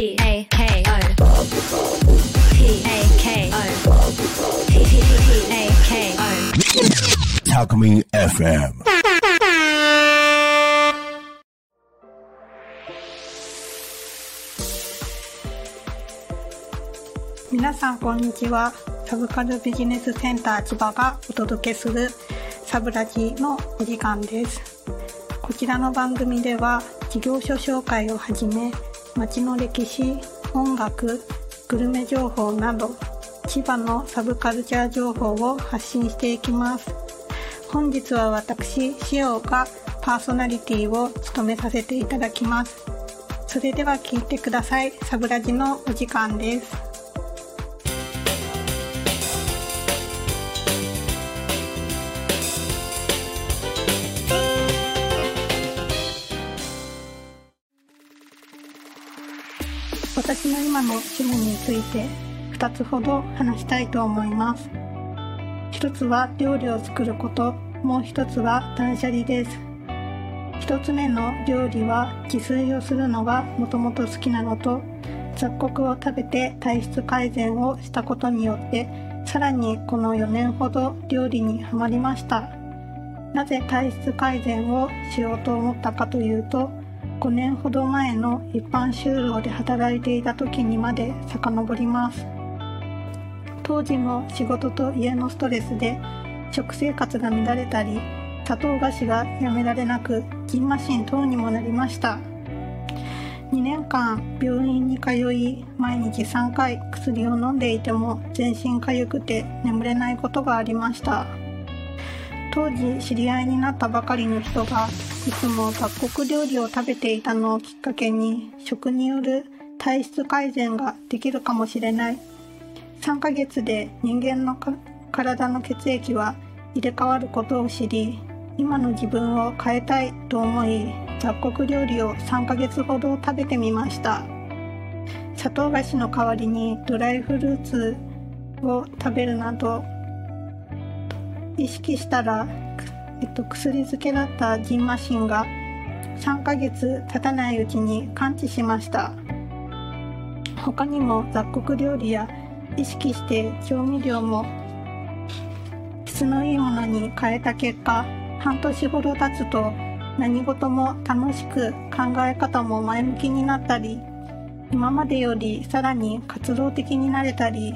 A K T A K T A K O タクミン FM 皆さんこんにちは。サブカルビジネスセンター千葉がお届けするサブラジのお時間です。こちらの番組では事業所紹介をはじめ街の歴史音楽グルメ情報など千葉のサブカルチャー情報を発信していきます。本日は私塩がパーソナリティを務めさせていただきます。それでは聞いてください。サブラジのお時間です。私の今の趣味について2つほど話したいと思います。一つは料理を作ること。もう一つは断捨離です。一つ目の料理は自炊をするのがもともと好きなのと。雑穀を食べて体質改善をしたことによってさらにこの4年ほど料理にはまりました。なぜ体質改善をしようと思ったかというと5年ほど前の一般就労で働いていた時にまで遡ります。当時の仕事と家のストレスで食生活が乱れたり砂糖菓子がやめられなくジンマシン等にもなりました。2年間病院に通い毎日3回薬を飲んでいても全身かゆくて眠れないことがありました。当時知り合いになったばかりの人がいつも雑穀料理を食べていたのをきっかけに食による体質改善ができるかもしれない。3ヶ月で人間の体の血液は入れ替わることを知り今の自分を変えたいと思い雑穀料理を3ヶ月ほど食べてみました。砂糖菓子の代わりにドライフルーツを食べるなど意識したらえっと、薬漬けだったジンマシンが3ヶ月経たないうちに完治しました。他にも雑穀料理や意識して調味料も質のいいものに変えた結果半年ほど経つと何事も楽しく考え方も前向きになったり今までよりさらに活動的になれたり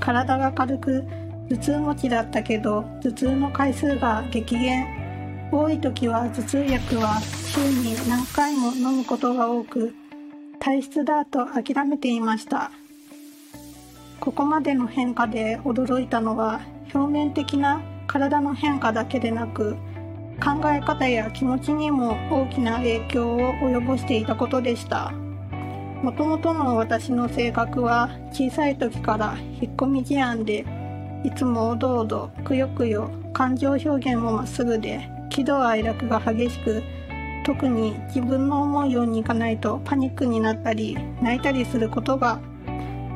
体が軽く頭痛持ちだったけど頭痛の回数が激減。多い時は頭痛薬は週に何回も飲むことが多く体質だと諦めていました。ここまでの変化で驚いたのは表面的な体の変化だけでなく考え方や気持ちにも大きな影響を及ぼしていたことでした。もともとの私の性格は小さい時から引っ込み思案でいつもおどおどくよくよ感情表現もまっすぐで喜怒哀楽が激しく特に自分の思うようにいかないとパニックになったり泣いたりすることが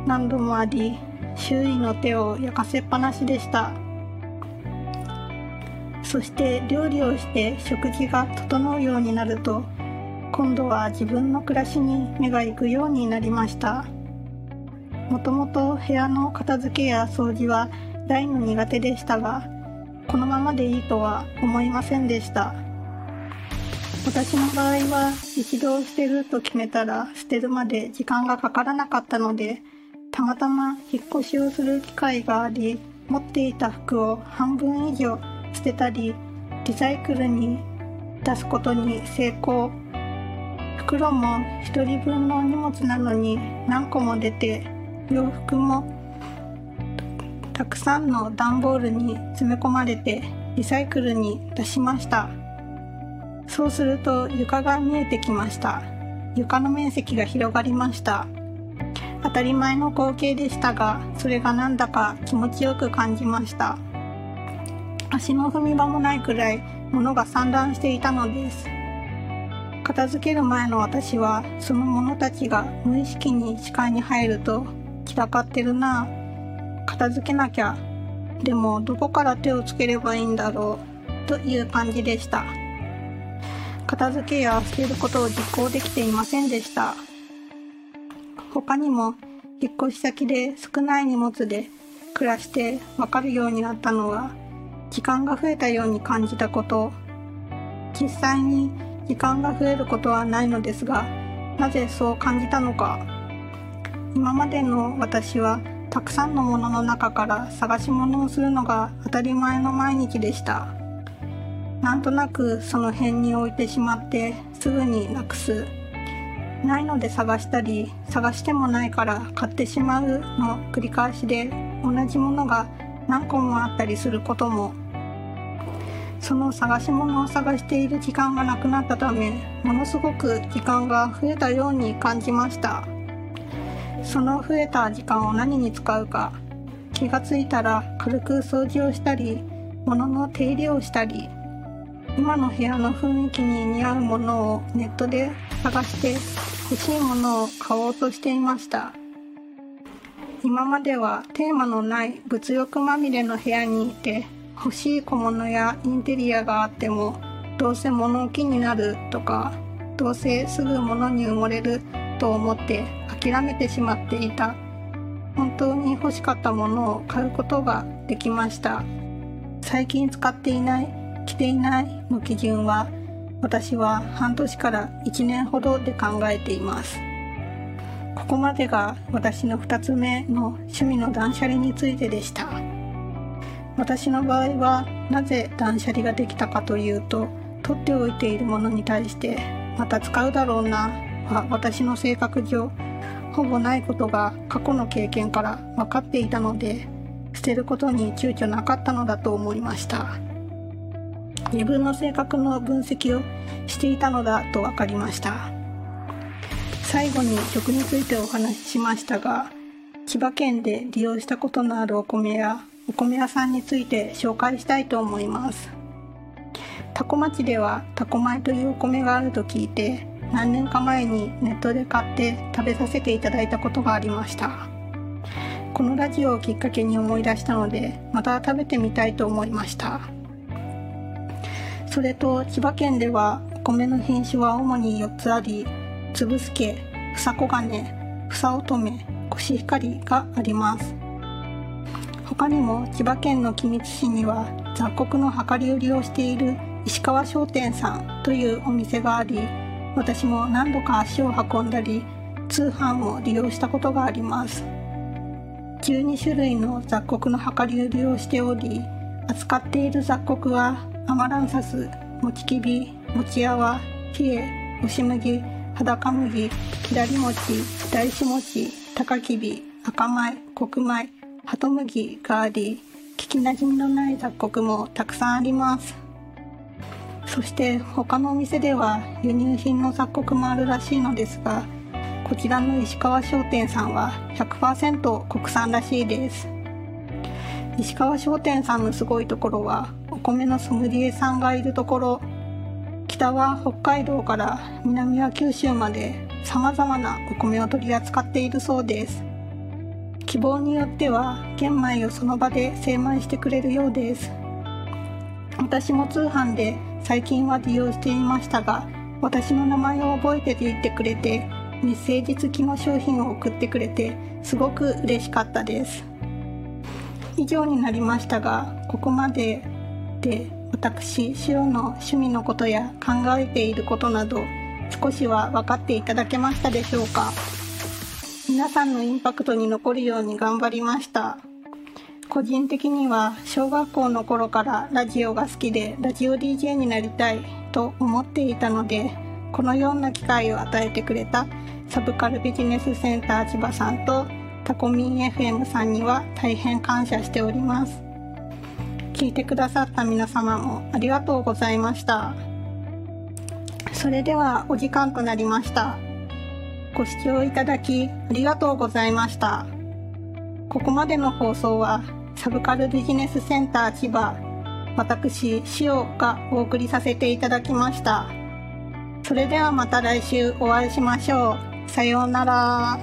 何度もあり周囲の手を焼かせっぱなしでした。そして料理をして食事が整うようになると今度は自分の暮らしに目が行くようになりました。もともと部屋の片付けや掃除は大の苦手でしたがこのままでいいとは思いませんでした。私の場合は一度捨てると決めたら捨てるまで時間がかからなかったのでたまたま引っ越しをする機会があり持っていた服を半分以上捨てたりリサイクルに出すことに成功。袋も1人分の荷物なのに何個も出て洋服もたくさんの段ボールに詰め込まれてリサイクルに出しました。そうすると床が見えてきました。床の面積が広がりました。当たり前の光景でしたがそれがなんだか気持ちよく感じました。足の踏み場もないくらい物が散乱していたのです。片付ける前の私はその物たちが無意識に視界に入ると散らかってるな片付けなきゃ。でもどこから手をつければいいんだろう。という感じでした。片付けや捨てることを実行できていませんでした。他にも引っ越し先で少ない荷物で暮らしてわかるようになったのは時間が増えたように感じたこと。実際に時間が増えることはないのですがなぜそう感じたのか。今までの私はたくさんのものの中から探し物をするのが当たり前の毎日でした。なんとなくその辺に置いてしまってすぐになくす。ないので探したり探してもないから買ってしまうの繰り返しで同じものが何個もあったりすることも。その探し物を探している時間がなくなったためものすごく時間が増えたように感じました。その増えた時間を何に使うか気がついたら軽く掃除をしたり物の手入れをしたり今の部屋の雰囲気に似合うものをネットで探して欲しいものを買おうとしていました。今まではテーマのない物欲まみれの部屋にいて欲しい小物やインテリアがあってもどうせ物置になるとかどうせすぐ物に埋もれると思って諦めてしまっていた。本当に欲しかったものを買うことができました。最近使っていない着ていないの基準は私は半年から1年ほどで考えています。ここまでが私の2つ目の趣味の断捨離についてでした。私の場合はなぜ断捨離ができたかというと取っておいているものに対してまた使うだろうなは私の性格上ほぼないことが過去の経験から分かっていたので捨てることに躊躇なかったのだと思いました。自分の性格の分析をしていたのだと分かりました。最後に食についてお話ししましたが千葉県で利用したことのあるお米やお米屋さんについて紹介したいと思います。多古町では多古米というお米があると聞いて何年か前にネットで買って食べさせていただいたことがありました。このラジオをきっかけに思い出したのでまた食べてみたいと思いました。それと千葉県ではお米の品種は主に4つあり粒助房小金房乙女コシヒカリがあります。他にも千葉県の君津市には雑穀の量り売りをしている石川商店さんというお店があり私も何度か足を運んだり通販を利用したことがあります。12種類の雑穀の量り売りをしており扱っている雑穀はアマランサスもちきびもちあわ冷え押し麦裸麦左餅大子餅高きび赤米黒米鳩麦があり聞きなじみのない雑穀もたくさんあります。そして他のお店では輸入品の雑穀もあるらしいのですがこちらの石川商店さんは100%国産らしいです。石川商店さんのすごいところはお米のソムリエさんがいるところ。北は北海道から南は九州まで様々なお米を取り扱っているそうです。希望によっては玄米をその場で精米してくれるようです。私も通販で最近は利用していましたが私の名前を覚えてて言ってくれてメッセージ付きの商品を送ってくれてすごく嬉しかったです。以上になりましたがここまでで私白の趣味のことや考えていることなど少しは分かっていただけましたでしょうか。皆さんのインパクトに残るように頑張りました。個人的には小学校の頃からラジオが好きでラジオ DJ になりたいと思っていたのでこのような機会を与えてくれたサブカルビジネスセンター千葉さんとタコミン FM さんには大変感謝しております。聞いてくださった皆様もありがとうございました。それではお時間となりました。ご視聴いただきありがとうございました。ここまでの放送はサブカルビジネスセンター千葉私塩がお送りさせていただきました。それではまた来週お会いしましょう。さようなら。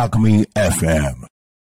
Talk Me FM.